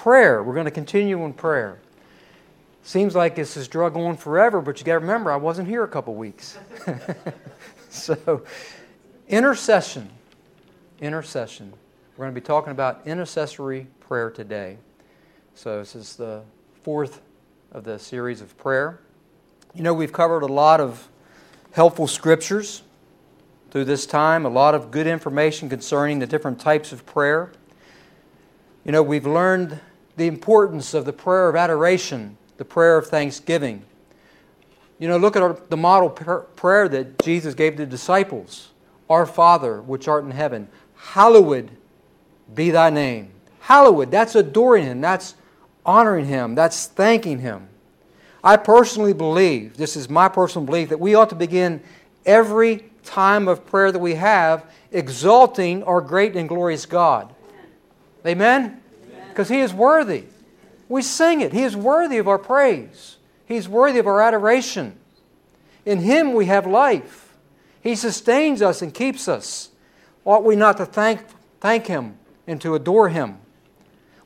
prayer. We're going to continue in prayer. Seems like this is drug on forever, but you got to remember, I wasn't here a couple weeks. so, intercession. Intercession. We're going to be talking about intercessory prayer today. So, this is the fourth of the series of prayer. You know, we've covered a lot of helpful scriptures through this time, a lot of good information concerning the different types of prayer. You know, we've learned the importance of the prayer of adoration, the prayer of thanksgiving. You know, look at our, the model prayer that Jesus gave the disciples Our Father, which art in heaven, hallowed be thy name. Hallowed, that's adoring Him, that's honoring Him, that's thanking Him. I personally believe, this is my personal belief, that we ought to begin every time of prayer that we have exalting our great and glorious God. Amen? Because He is worthy. We sing it. He is worthy of our praise, He is worthy of our adoration. In Him we have life. He sustains us and keeps us. Ought we not to thank, thank Him and to adore Him?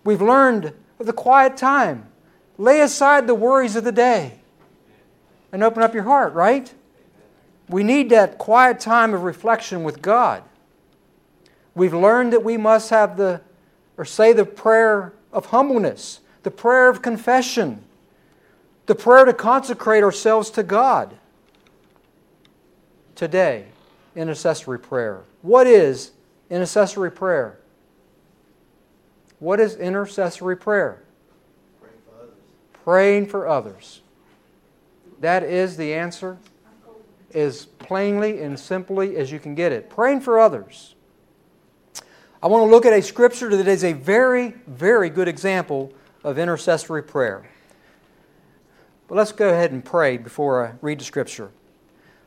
We've learned of the quiet time. Lay aside the worries of the day and open up your heart, right? We need that quiet time of reflection with God. We've learned that we must have the, or say the prayer of humbleness, the prayer of confession, the prayer to consecrate ourselves to God. Today, intercessory prayer. What is intercessory prayer? What is intercessory prayer? Praying for others. Praying for others. That is the answer as plainly and simply as you can get it. Praying for others. I want to look at a scripture that is a very, very good example of intercessory prayer. But let's go ahead and pray before I read the scripture.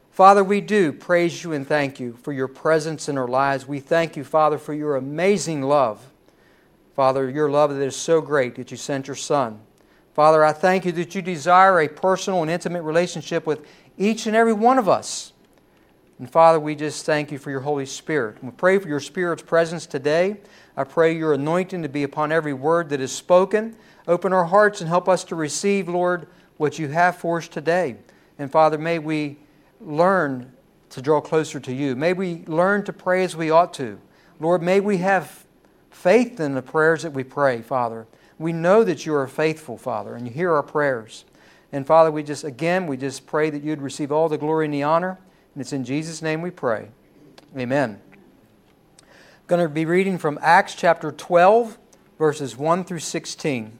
Father, we do praise you and thank you for your presence in our lives. We thank you, Father, for your amazing love. Father, your love that is so great that you sent your Son. Father, I thank you that you desire a personal and intimate relationship with each and every one of us. And Father, we just thank you for your Holy Spirit. We pray for your Spirit's presence today. I pray your anointing to be upon every word that is spoken. Open our hearts and help us to receive, Lord, what you have for us today. And Father, may we learn to draw closer to you. May we learn to pray as we ought to. Lord, may we have faith in the prayers that we pray, Father. We know that you are faithful, Father, and you hear our prayers. And Father, we just, again, we just pray that you'd receive all the glory and the honor. And it's in Jesus' name we pray. Amen. I'm going to be reading from Acts chapter 12, verses 1 through 16.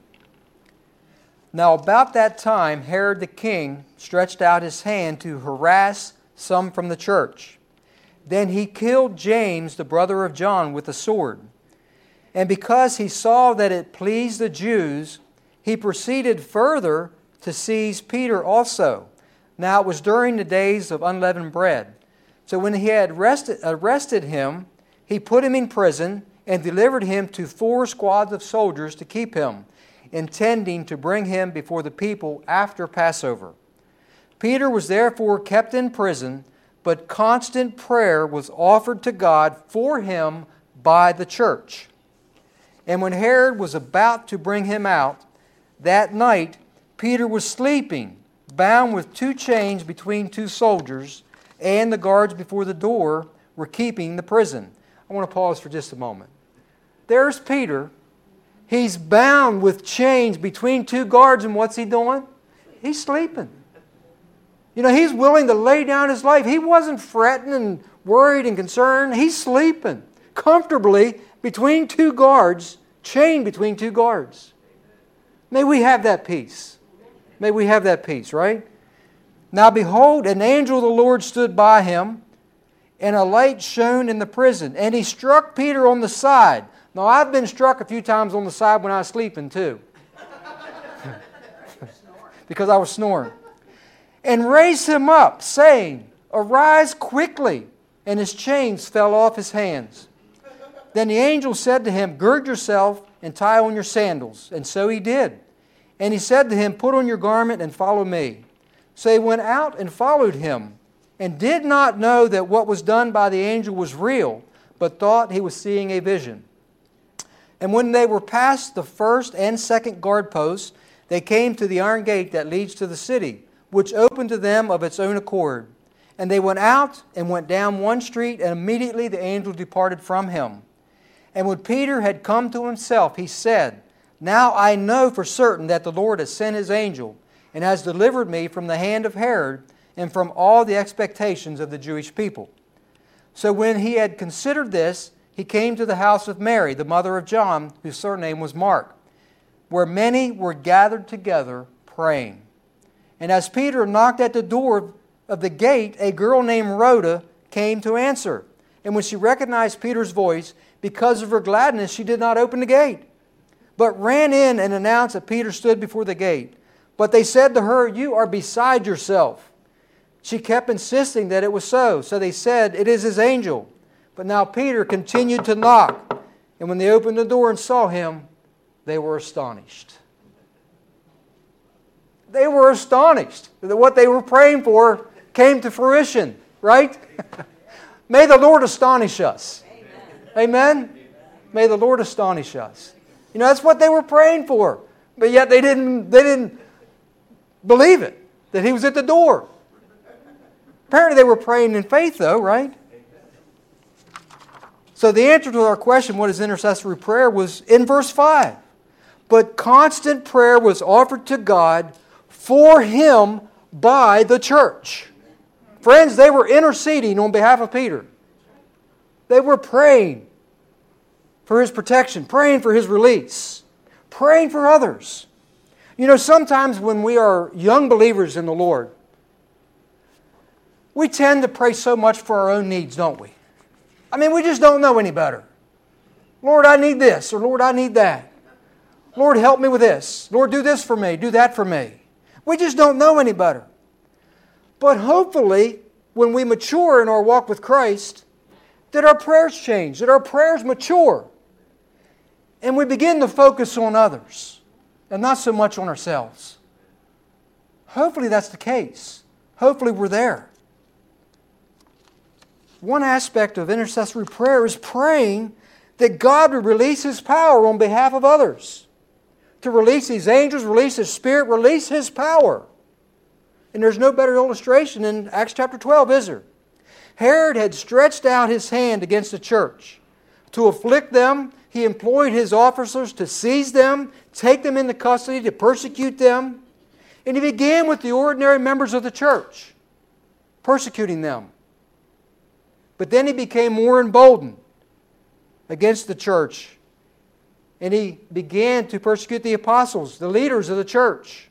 Now, about that time, Herod the king stretched out his hand to harass some from the church. Then he killed James, the brother of John, with a sword. And because he saw that it pleased the Jews, he proceeded further to seize Peter also. Now it was during the days of unleavened bread. So when he had arrested, arrested uh, him, he put him in prison and delivered him to four squads of soldiers to keep him, intending to bring him before the people after Passover. Peter was therefore kept in prison, but constant prayer was offered to God for him by the church. And when Herod was about to bring him out, that night Peter was sleeping, bound with two chains between two soldiers, and the guards before the door were keeping the prison. I want to pause for just a moment. There's Peter. He's bound with chains between two guards, and what's he doing? He's sleeping. You know, he's willing to lay down his life. He wasn't fretting and worried and concerned. He's sleeping comfortably between two guards, chained between two guards. May we have that peace. May we have that peace, right? Now behold, an angel of the Lord stood by him, and a light shone in the prison, and he struck Peter on the side. Now I've been struck a few times on the side when I was sleeping too. because I was snoring. And raised him up, saying, Arise quickly. And his chains fell off his hands. Then the angel said to him, Gird yourself and tie on your sandals. And so he did. And he said to him, Put on your garment and follow me. So he went out and followed him, and did not know that what was done by the angel was real, but thought he was seeing a vision. And when they were past the first and second guard posts, they came to the iron gate that leads to the city, which opened to them of its own accord. And they went out and went down one street, and immediately the angel departed from him. And when Peter had come to himself, he said, Now I know for certain that the Lord has sent his angel and has delivered me from the hand of Herod and from all the expectations of the Jewish people. So when he had considered this, he came to the house of Mary, the mother of John, whose surname was Mark, where many were gathered together praying. And as Peter knocked at the door of the gate, a girl named Rhoda came to answer. And when she recognized Peter's voice, because of her gladness, she did not open the gate, but ran in and announced that Peter stood before the gate. But they said to her, You are beside yourself. She kept insisting that it was so. So they said, It is his angel. But now Peter continued to knock. And when they opened the door and saw him, they were astonished. They were astonished that what they were praying for came to fruition, right? May the Lord astonish us. Amen. Amen? May the Lord astonish us. You know, that's what they were praying for. But yet they didn't, they didn't believe it, that he was at the door. Apparently they were praying in faith, though, right? So the answer to our question, what is intercessory prayer, was in verse 5. But constant prayer was offered to God for him by the church. Friends, they were interceding on behalf of Peter. They were praying for his protection, praying for his release, praying for others. You know, sometimes when we are young believers in the Lord, we tend to pray so much for our own needs, don't we? I mean, we just don't know any better. Lord, I need this, or Lord, I need that. Lord, help me with this. Lord, do this for me, do that for me. We just don't know any better. But hopefully, when we mature in our walk with Christ, that our prayers change, that our prayers mature, and we begin to focus on others and not so much on ourselves. Hopefully, that's the case. Hopefully, we're there one aspect of intercessory prayer is praying that God would release His power on behalf of others. To release these angels, release His Spirit, release His power. And there's no better illustration in Acts chapter 12, is there? Herod had stretched out his hand against the church. To afflict them, he employed his officers to seize them, take them into custody, to persecute them. And he began with the ordinary members of the church, persecuting them. But then he became more emboldened against the church. And he began to persecute the apostles, the leaders of the church,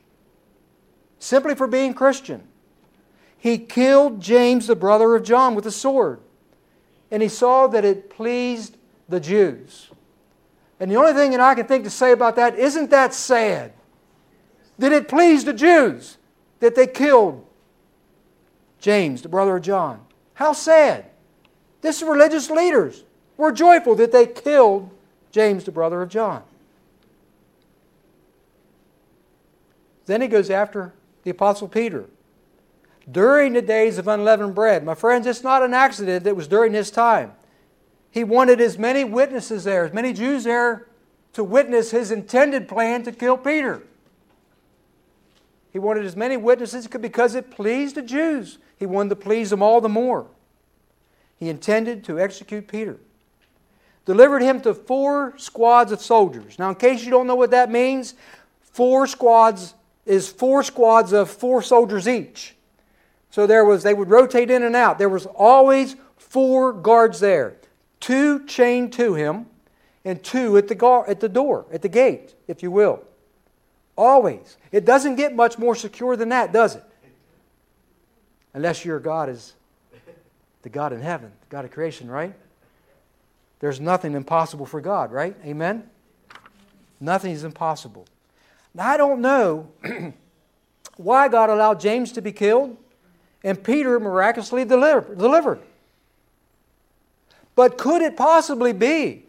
simply for being Christian. He killed James, the brother of John, with a sword. And he saw that it pleased the Jews. And the only thing that I can think to say about that, isn't that sad? Did it please the Jews that they killed James, the brother of John. How sad. This These religious leaders were joyful that they killed James, the brother of John. Then he goes after the Apostle Peter. During the days of unleavened bread, my friends, it's not an accident that was during this time. He wanted as many witnesses there, as many Jews there, to witness his intended plan to kill Peter. He wanted as many witnesses because it pleased the Jews. He wanted to please them all the more he intended to execute Peter. Delivered him to four squads of soldiers. Now, in case you don't know what that means, four squads is four squads of four soldiers each. So there was they would rotate in and out. There was always four guards there. Two chained to him and two at the guard, at the door, at the gate, if you will. Always. It doesn't get much more secure than that, does it? Unless your God is the God in heaven, the God of creation, right? There's nothing impossible for God, right? Amen? Nothing is impossible. Now, I don't know why God allowed James to be killed and Peter miraculously delivered. But could it possibly be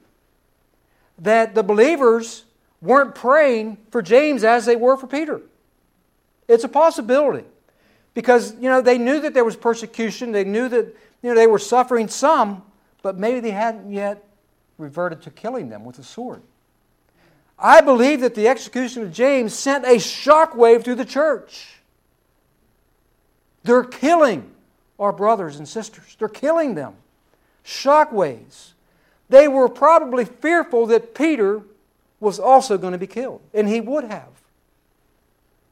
that the believers weren't praying for James as they were for Peter? It's a possibility. Because, you know, they knew that there was persecution, they knew that you know, they were suffering some, but maybe they hadn't yet reverted to killing them with a sword. I believe that the execution of James sent a shockwave through the church. They're killing our brothers and sisters, they're killing them. Shockwaves. They were probably fearful that Peter was also going to be killed, and he would have.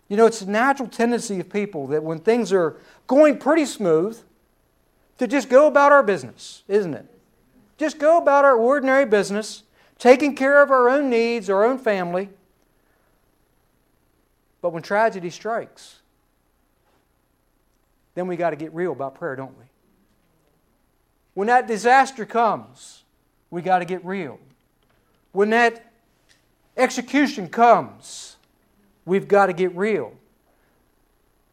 You know, it's a natural tendency of people that when things are going pretty smooth, to just go about our business, isn't it? Just go about our ordinary business, taking care of our own needs, our own family. But when tragedy strikes, then we got to get real about prayer, don't we? When that disaster comes, we got to get real. When that execution comes, we've got to get real.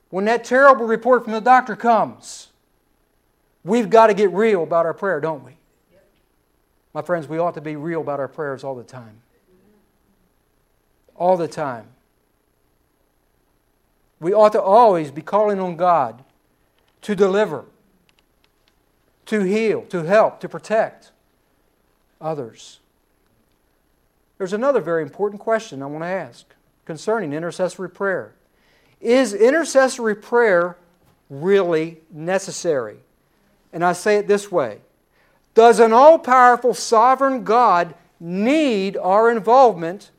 When that terrible report from the doctor comes, we've got to get real about our prayer, don't we? My friends, we ought to be real about our prayers all the time. All the time. We ought to always be calling on God to deliver, to heal, to help, to protect others. There's another very important question I want to ask concerning intercessory prayer. Is intercessory prayer really necessary? And I say it this way Does an all powerful sovereign God need our involvement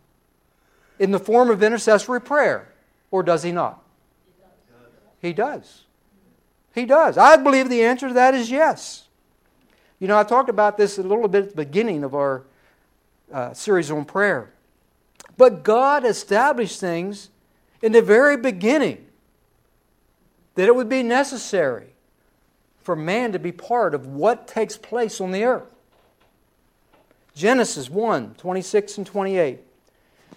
in the form of intercessory prayer? Or does he not? He does. He does. I believe the answer to that is yes. You know, I talked about this a little bit at the beginning of our uh, series on prayer. But God established things in the very beginning that it would be necessary for man to be part of what takes place on the earth. Genesis 1 26 and 28.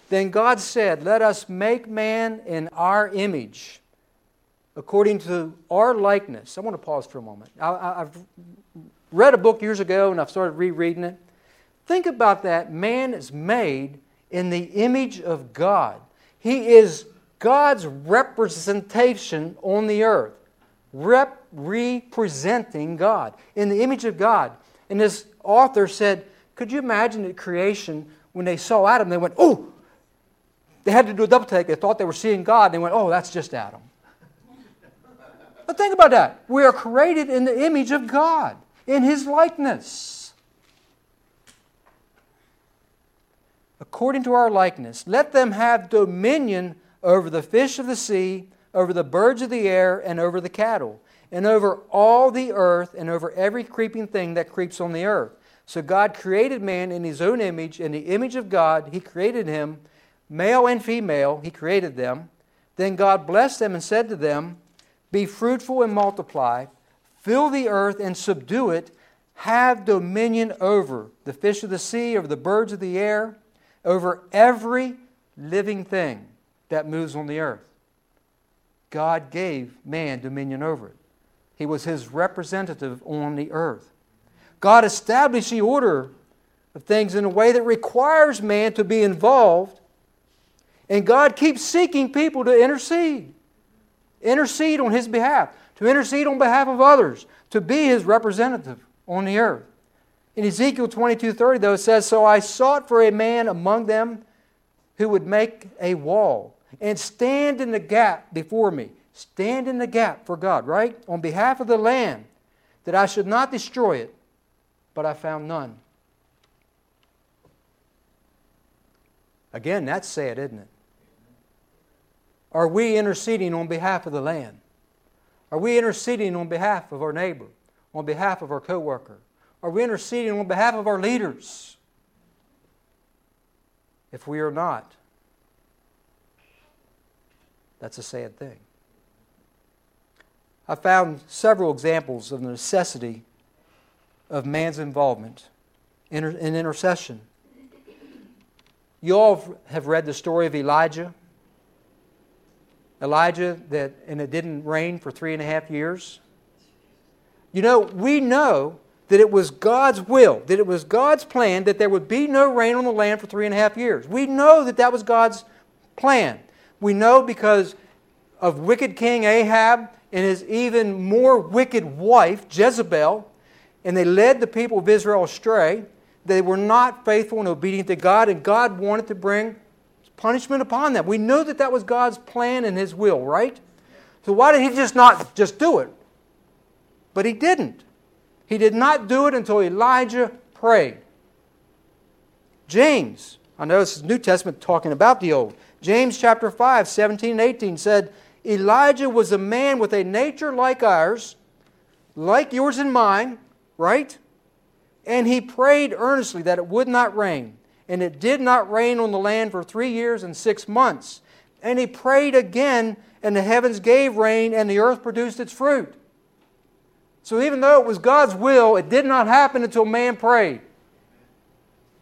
Then God said, Let us make man in our image according to our likeness. I want to pause for a moment. I, have read a book years ago and I've started rereading it. Think about that. Man is made in the image of God, he is God's representation on the earth, rep- representing God in the image of God. And this author said, Could you imagine at creation when they saw Adam, they went, Oh, they had to do a double take. They thought they were seeing God. And they went, Oh, that's just Adam. But think about that. We are created in the image of God, in His likeness. According to our likeness, let them have dominion over the fish of the sea, over the birds of the air, and over the cattle, and over all the earth, and over every creeping thing that creeps on the earth. So God created man in his own image. In the image of God, he created him. Male and female, he created them. Then God blessed them and said to them, be fruitful and multiply, fill the earth and subdue it, have dominion over the fish of the sea, over the birds of the air, over every living thing that moves on the earth. God gave man dominion over it. He was his representative on the earth. God established the order of things in a way that requires man to be involved, and God keeps seeking people to intercede intercede on his behalf, to intercede on behalf of others, to be his representative on the earth. In Ezekiel 22:30 though it says, "So I sought for a man among them who would make a wall and stand in the gap before me." Stand in the gap for God, right? On behalf of the land that I should not destroy it, but I found none. Again, that's sad, isn't it? Are we interceding on behalf of the land? Are we interceding on behalf of our neighbor, on behalf of our coworker? Are we interceding on behalf of our leaders? If we are not, that's a sad thing. I found several examples of the necessity of man's involvement in intercession. You all have read the story of Elijah. Elijah that and it didn't rain for three and a half years? You know, we know that it was God's will, that it was God's plan that there would be no rain on the land for three and a half years. We know that that was God's plan. We know because of wicked King Ahab and his even more wicked wife, Jezebel, and they led the people of Israel astray. They were not faithful and obedient to God, and God wanted to bring punishment upon them. We know that that was God's plan and His will, right? So why did He just not just do it? But He didn't. He did not do it until Elijah prayed. James, I know this is New Testament talking about the Old. James chapter 5, 17 and 18 said, Elijah was a man with a nature like ours, like yours and mine, right? And he prayed earnestly that it would not rain. And it did not rain on the land for three years and six months. And he prayed again, and the heavens gave rain, and the earth produced its fruit. So even though it was God's will, it did not happen until man prayed.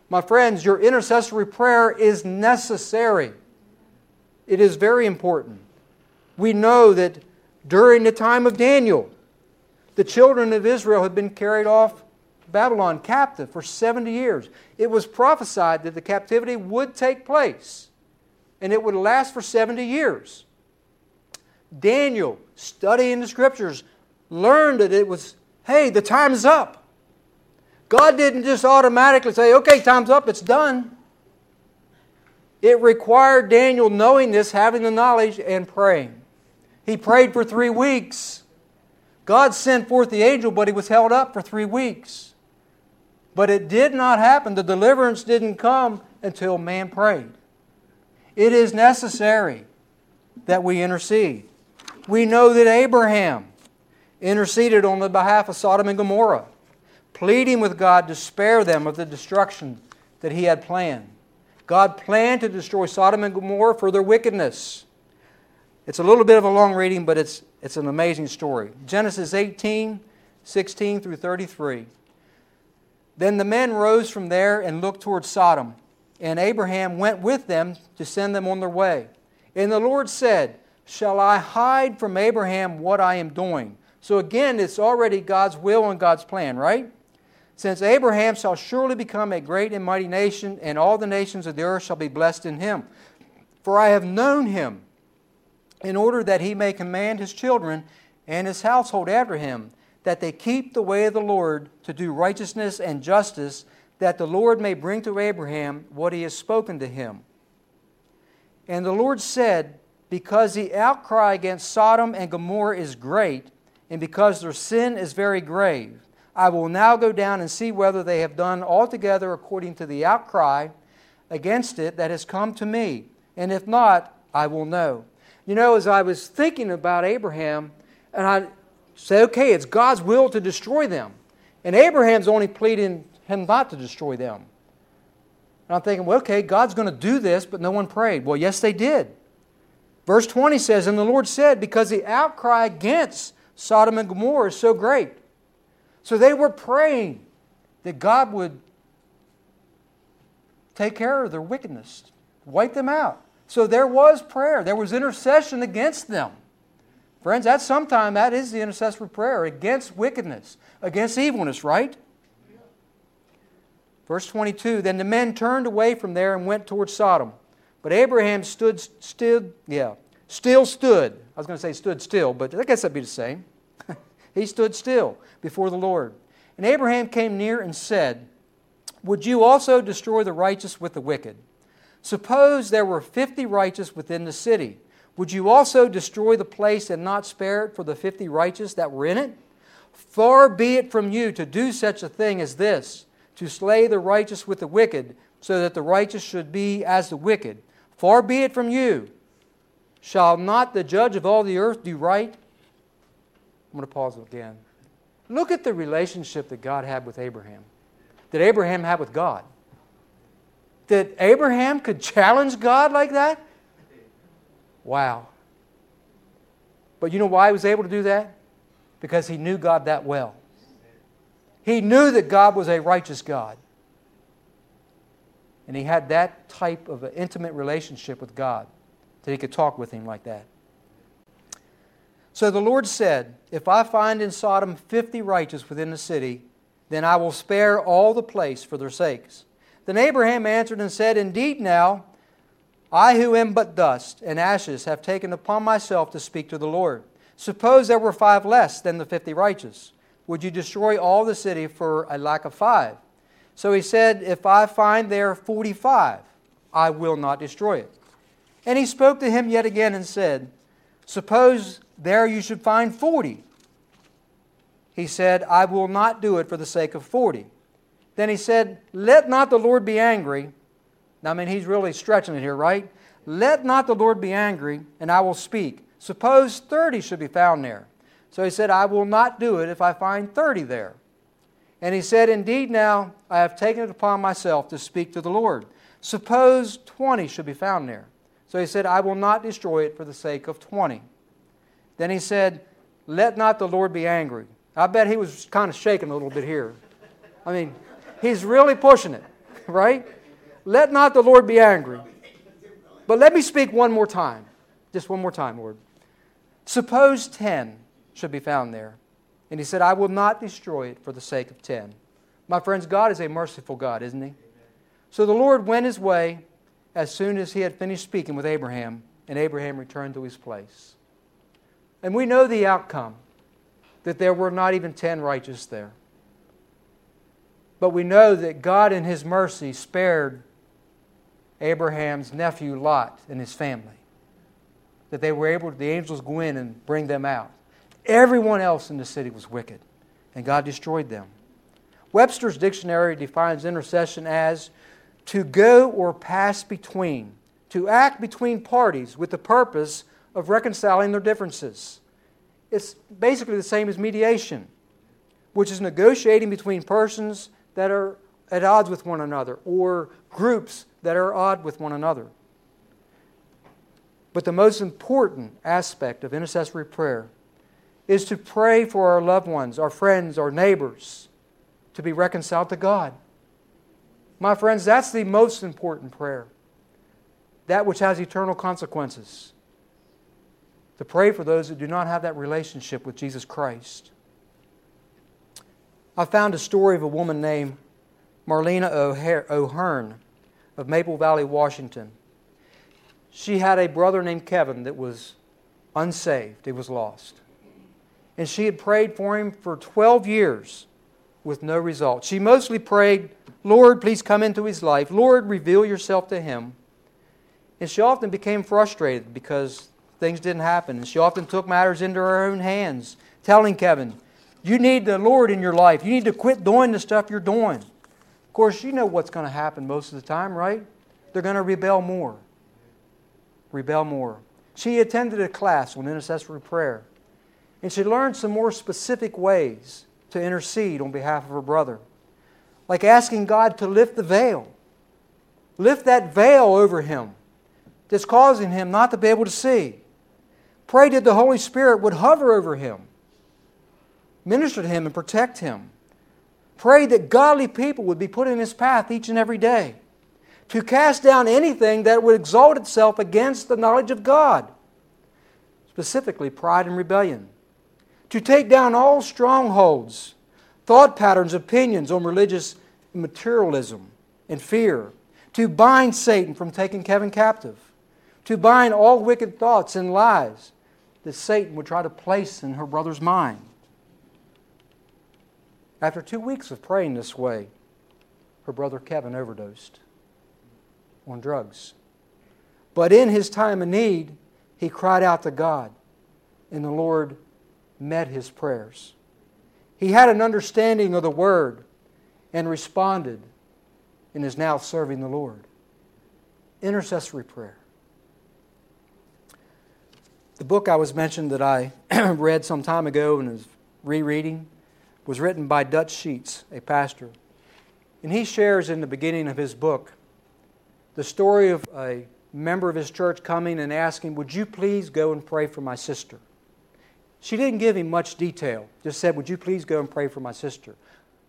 My friends, your intercessory prayer is necessary. It is very important. We know that during the time of Daniel, the children of Israel had been carried off Babylon captive for 70 years. It was prophesied that the captivity would take place and it would last for 70 years. Daniel, studying the scriptures, learned that it was, hey, the time's up. God didn't just automatically say, okay, time's up, it's done. It required Daniel knowing this, having the knowledge, and praying. He prayed for three weeks. God sent forth the angel, but he was held up for three weeks. But it did not happen. The deliverance didn't come until man prayed. It is necessary that we intercede. We know that Abraham interceded on the behalf of Sodom and Gomorrah pleading with God to spare them of the destruction that he had planned. God planned to destroy Sodom and Gomorrah for their wickedness. It's a little bit of a long reading, but it's, it's an amazing story. Genesis 18, 16 through 33. Then the men rose from there and looked toward Sodom, and Abraham went with them to send them on their way. And the Lord said, Shall I hide from Abraham what I am doing? So again, it's already God's will and God's plan, right? Since Abraham shall surely become a great and mighty nation, and all the nations of the earth shall be blessed in him. For I have known him, in order that he may command his children and his household after him, that they keep the way of the Lord to do righteousness and justice, that the Lord may bring to Abraham what he has spoken to him. And the Lord said, Because the outcry against Sodom and Gomorrah is great, and because their sin is very grave, I will now go down and see whether they have done altogether according to the outcry against it that has come to me. And if not, I will know. You know, as I was thinking about Abraham, and I said, okay, it's God's will to destroy them. And Abraham's only pleading him not to destroy them. And I'm thinking, well, okay, God's going to do this, but no one prayed. Well, yes, they did. Verse 20 says, And the Lord said, Because the outcry against Sodom and Gomorrah is so great, so they were praying that God would take care of their wickedness, wipe them out. So there was prayer, there was intercession against them. Friends, that's sometime that is the intercessory prayer against wickedness, against evilness, right? Verse 22 Then the men turned away from there and went towards Sodom. But Abraham stood, stood, yeah, still stood. I was going to say stood still, but I guess that'd be the same. he stood still before the Lord. And Abraham came near and said, Would you also destroy the righteous with the wicked? Suppose there were fifty righteous within the city. Would you also destroy the place and not spare it for the fifty righteous that were in it? Far be it from you to do such a thing as this, to slay the righteous with the wicked, so that the righteous should be as the wicked. Far be it from you. Shall not the judge of all the earth do right? I'm going to pause again. Look at the relationship that God had with Abraham, that Abraham had with God. That Abraham could challenge God like that? Wow. But you know why he was able to do that? Because he knew God that well. He knew that God was a righteous God. And he had that type of an intimate relationship with God that he could talk with him like that. So the Lord said, If I find in Sodom fifty righteous within the city, then I will spare all the place for their sakes. Then Abraham answered and said, Indeed, now, I who am but dust and ashes have taken upon myself to speak to the Lord. Suppose there were five less than the fifty righteous. Would you destroy all the city for a lack of five? So he said, If I find there forty five, I will not destroy it. And he spoke to him yet again and said, Suppose there you should find forty. He said, I will not do it for the sake of forty. Then he said, Let not the Lord be angry. I mean, he's really stretching it here, right? Let not the Lord be angry, and I will speak. Suppose 30 should be found there. So he said, I will not do it if I find 30 there. And he said, Indeed, now I have taken it upon myself to speak to the Lord. Suppose 20 should be found there. So he said, I will not destroy it for the sake of 20. Then he said, Let not the Lord be angry. I bet he was kind of shaking a little bit here. I mean, he's really pushing it, right? Let not the Lord be angry. But let me speak one more time. Just one more time, Lord. Suppose 10 should be found there. And he said, I will not destroy it for the sake of 10. My friends, God is a merciful God, isn't he? So the Lord went his way as soon as he had finished speaking with Abraham, and Abraham returned to his place. And we know the outcome that there were not even 10 righteous there. But we know that God, in his mercy, spared Abraham's nephew Lot and his family. That they were able, the angels go in and bring them out. Everyone else in the city was wicked, and God destroyed them. Webster's dictionary defines intercession as to go or pass between, to act between parties with the purpose of reconciling their differences. It's basically the same as mediation, which is negotiating between persons that are at odds with one another or groups that are odd with one another. But the most important aspect of intercessory prayer is to pray for our loved ones, our friends, our neighbors to be reconciled to God. My friends, that's the most important prayer. That which has eternal consequences. To pray for those that do not have that relationship with Jesus Christ. I found a story of a woman named Marlena O'Hearn of Maple Valley, Washington. She had a brother named Kevin that was unsaved, he was lost. And she had prayed for him for 12 years with no result. She mostly prayed, Lord, please come into his life. Lord, reveal yourself to him. And she often became frustrated because things didn't happen. And she often took matters into her own hands, telling Kevin, You need the Lord in your life. You need to quit doing the stuff you're doing. Course, you know what's going to happen most of the time, right? They're going to rebel more. Rebel more. She attended a class on intercessory prayer. And she learned some more specific ways to intercede on behalf of her brother, like asking God to lift the veil. Lift that veil over him that's causing him not to be able to see. Pray that the Holy Spirit would hover over him, minister to him, and protect him. Pray that godly people would be put in his path each and every day to cast down anything that would exalt itself against the knowledge of God, specifically pride and rebellion to take down all strongholds, thought patterns, opinions on religious materialism and fear, to bind Satan from taking Kevin captive, to bind all wicked thoughts and lies that Satan would try to place in her brother's mind. After two weeks of praying this way, her brother Kevin overdosed on drugs. But in his time of need, he cried out to God, and the Lord met his prayers. He had an understanding of the Word and responded and is now serving the Lord. Intercessory prayer. The book I was mentioned that I read some time ago and is rereading was written by Dutch Sheets, a pastor. And he shares in the beginning of his book the story of a member of his church coming and asking, Would you please go and pray for my sister? She didn't give him much detail, just said, Would you please go and pray for my sister?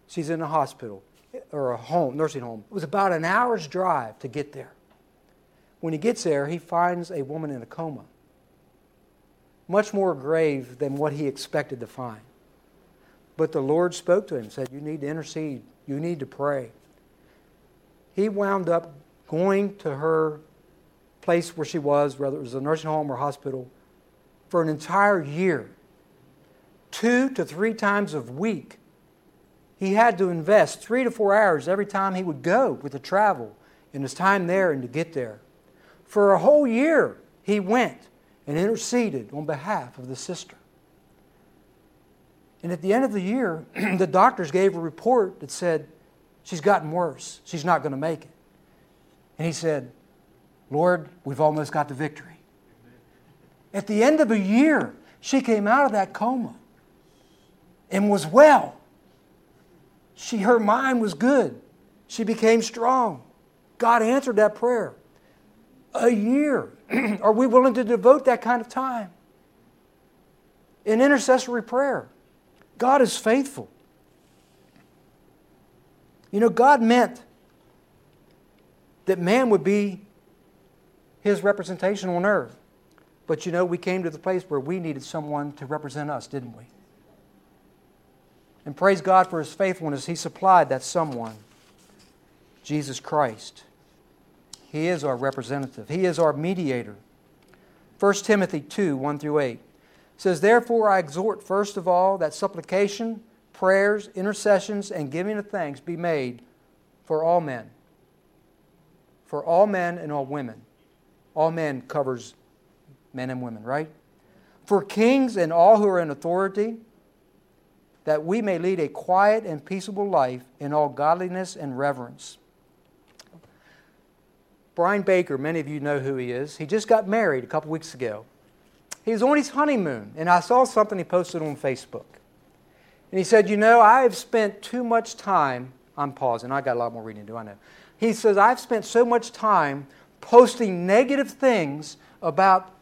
She's in a hospital or a home, nursing home. It was about an hour's drive to get there. When he gets there, he finds a woman in a coma, much more grave than what he expected to find. But the Lord spoke to him, said, You need to intercede, you need to pray. He wound up going to her place where she was, whether it was a nursing home or hospital, for an entire year two to three times a week. He had to invest three to four hours every time he would go with the travel and his time there and to get there. For a whole year, he went and interceded on behalf of the sister. And at the end of the year, the doctors gave a report that said, She's gotten worse. She's not going to make it. And he said, Lord, we've almost got the victory. At the end of a year, she came out of that coma and was well. She, her mind was good. She became strong. God answered that prayer. A year. Are we willing to devote that kind of time? In intercessory prayer, God is faithful. You know, God meant that man would be his representation on earth. But you know, we came to the place where we needed someone to represent us, didn't we? And praise God for his faithfulness. He supplied that someone, Jesus Christ. He is our representative, He is our mediator. 1 Timothy 2 1 through 8 says, Therefore I exhort first of all that supplication, prayers, intercessions, and giving of thanks be made for all men. For all men and all women. All men covers men and women, right? For kings and all who are in authority, that we may lead a quiet and peaceable life in all godliness and reverence. Brian Baker, many of you know who he is. He just got married a couple weeks ago. He was on his honeymoon, and I saw something he posted on Facebook. And he said, You know, I have spent too much time. I'm pausing. I got a lot more reading to do, I know. He says, I've spent so much time posting negative things about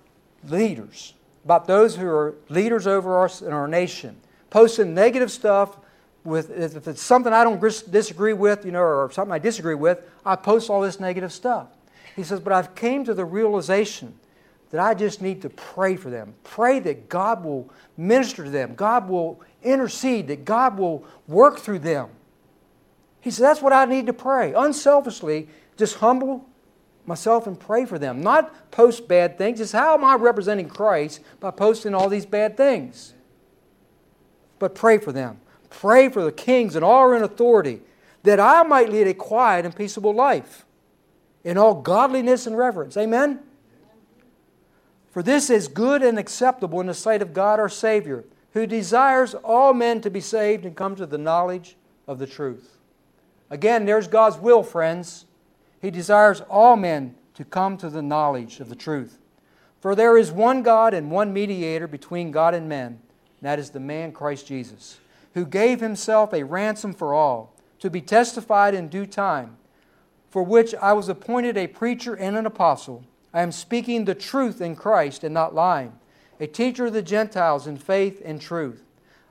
leaders, about those who are leaders over us in our nation, posting negative stuff with if it's something I don't disagree with, you know, or something I disagree with, I post all this negative stuff. He says, but I've came to the realization that I just need to pray for them. Pray that God will minister to them. God will intercede, that God will work through them. He said, That's what I need to pray. Unselfishly, just humble myself and pray for them. Not post bad things. Just how am I representing Christ by posting all these bad things? But pray for them. Pray for the kings and all in authority, that I might lead a quiet and peaceable life in all godliness and reverence. Amen? For this is good and acceptable in the sight of God our Savior, who desires all men to be saved and come to the knowledge of the truth. Again, there's God's will, friends. He desires all men to come to the knowledge of the truth. For there is one God and one mediator between God and men, and that is the man Christ Jesus, who gave himself a ransom for all, to be testified in due time, for which I was appointed a preacher and an apostle. I am speaking the truth in Christ and not lying, a teacher of the Gentiles in faith and truth.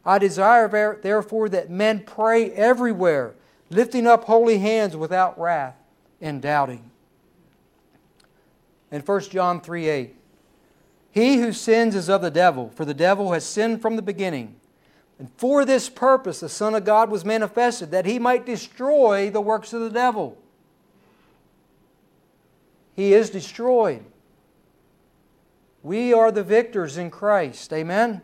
I desire, therefore, that men pray everywhere, lifting up holy hands without wrath and doubting. In 1 John 3 8, he who sins is of the devil, for the devil has sinned from the beginning. And for this purpose the Son of God was manifested, that he might destroy the works of the devil. He is destroyed. We are the victors in Christ. Amen?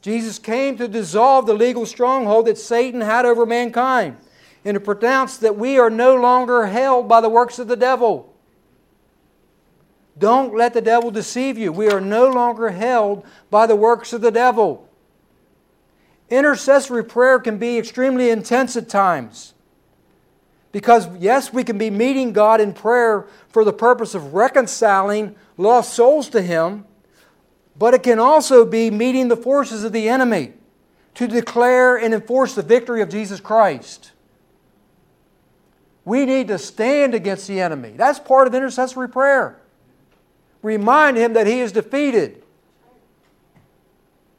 Jesus came to dissolve the legal stronghold that Satan had over mankind and to pronounce that we are no longer held by the works of the devil. Don't let the devil deceive you. We are no longer held by the works of the devil. Intercessory prayer can be extremely intense at times. Because, yes, we can be meeting God in prayer for the purpose of reconciling lost souls to Him, but it can also be meeting the forces of the enemy to declare and enforce the victory of Jesus Christ. We need to stand against the enemy. That's part of intercessory prayer. Remind him that he is defeated.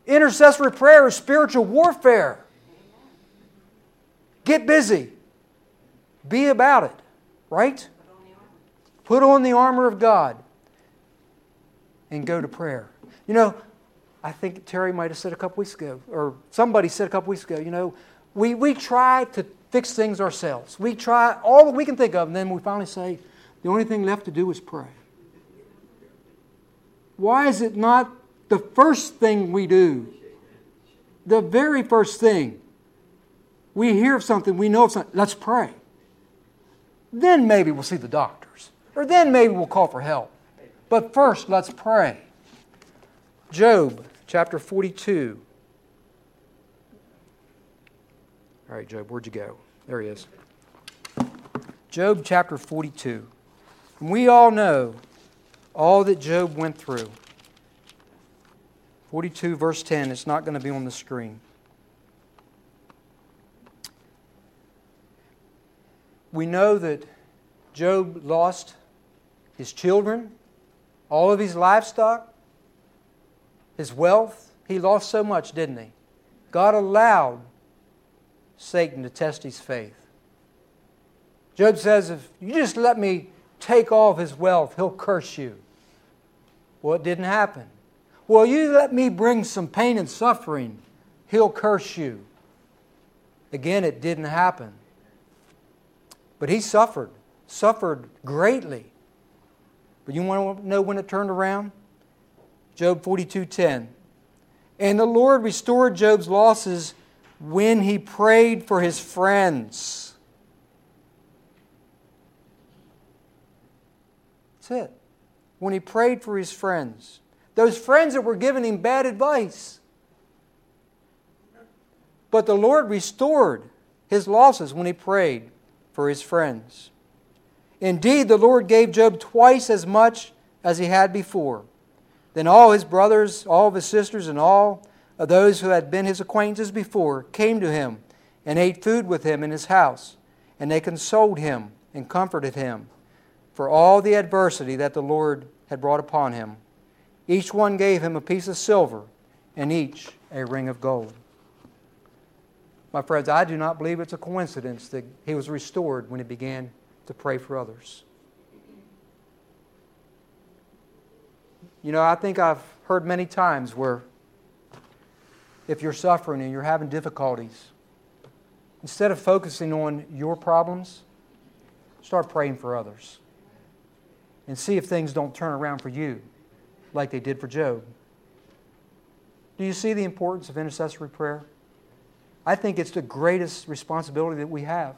Intercessory prayer is spiritual warfare. Get busy. Be about it, right? Put on the armor of God and go to prayer. You know, I think Terry might have said a couple weeks ago, or somebody said a couple weeks ago, you know, we, we try to fix things ourselves. We try all that we can think of, and then we finally say, the only thing left to do is pray. Why is it not the first thing we do? The very first thing. We hear of something, we know of something, let's pray. Then maybe we'll see the doctors. Or then maybe we'll call for help. But first, let's pray. Job chapter 42. All right, Job, where'd you go? There he is. Job chapter 42. And we all know all that Job went through. 42, verse 10. It's not going to be on the screen. We know that Job lost his children, all of his livestock, his wealth. He lost so much, didn't he? God allowed Satan to test his faith. Job says, If you just let me take all of his wealth, he'll curse you. Well, it didn't happen. Well, you let me bring some pain and suffering, he'll curse you. Again, it didn't happen. But he suffered, suffered greatly. But you want to know when it turned around? Job 42:10. And the Lord restored Job's losses when he prayed for his friends. That's it. When he prayed for his friends. Those friends that were giving him bad advice. But the Lord restored his losses when he prayed for his friends. Indeed, the Lord gave Job twice as much as he had before. Then all his brothers, all of his sisters, and all of those who had been his acquaintances before came to him and ate food with him in his house. And they consoled him and comforted him for all the adversity that the Lord had brought upon him. Each one gave him a piece of silver, and each a ring of gold. My friends, I do not believe it's a coincidence that he was restored when he began to pray for others. You know, I think I've heard many times where if you're suffering and you're having difficulties, instead of focusing on your problems, start praying for others and see if things don't turn around for you like they did for Job. Do you see the importance of intercessory prayer? I think it's the greatest responsibility that we have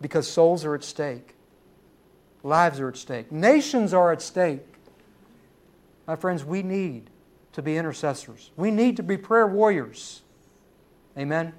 because souls are at stake, lives are at stake, nations are at stake. My friends, we need to be intercessors, we need to be prayer warriors. Amen.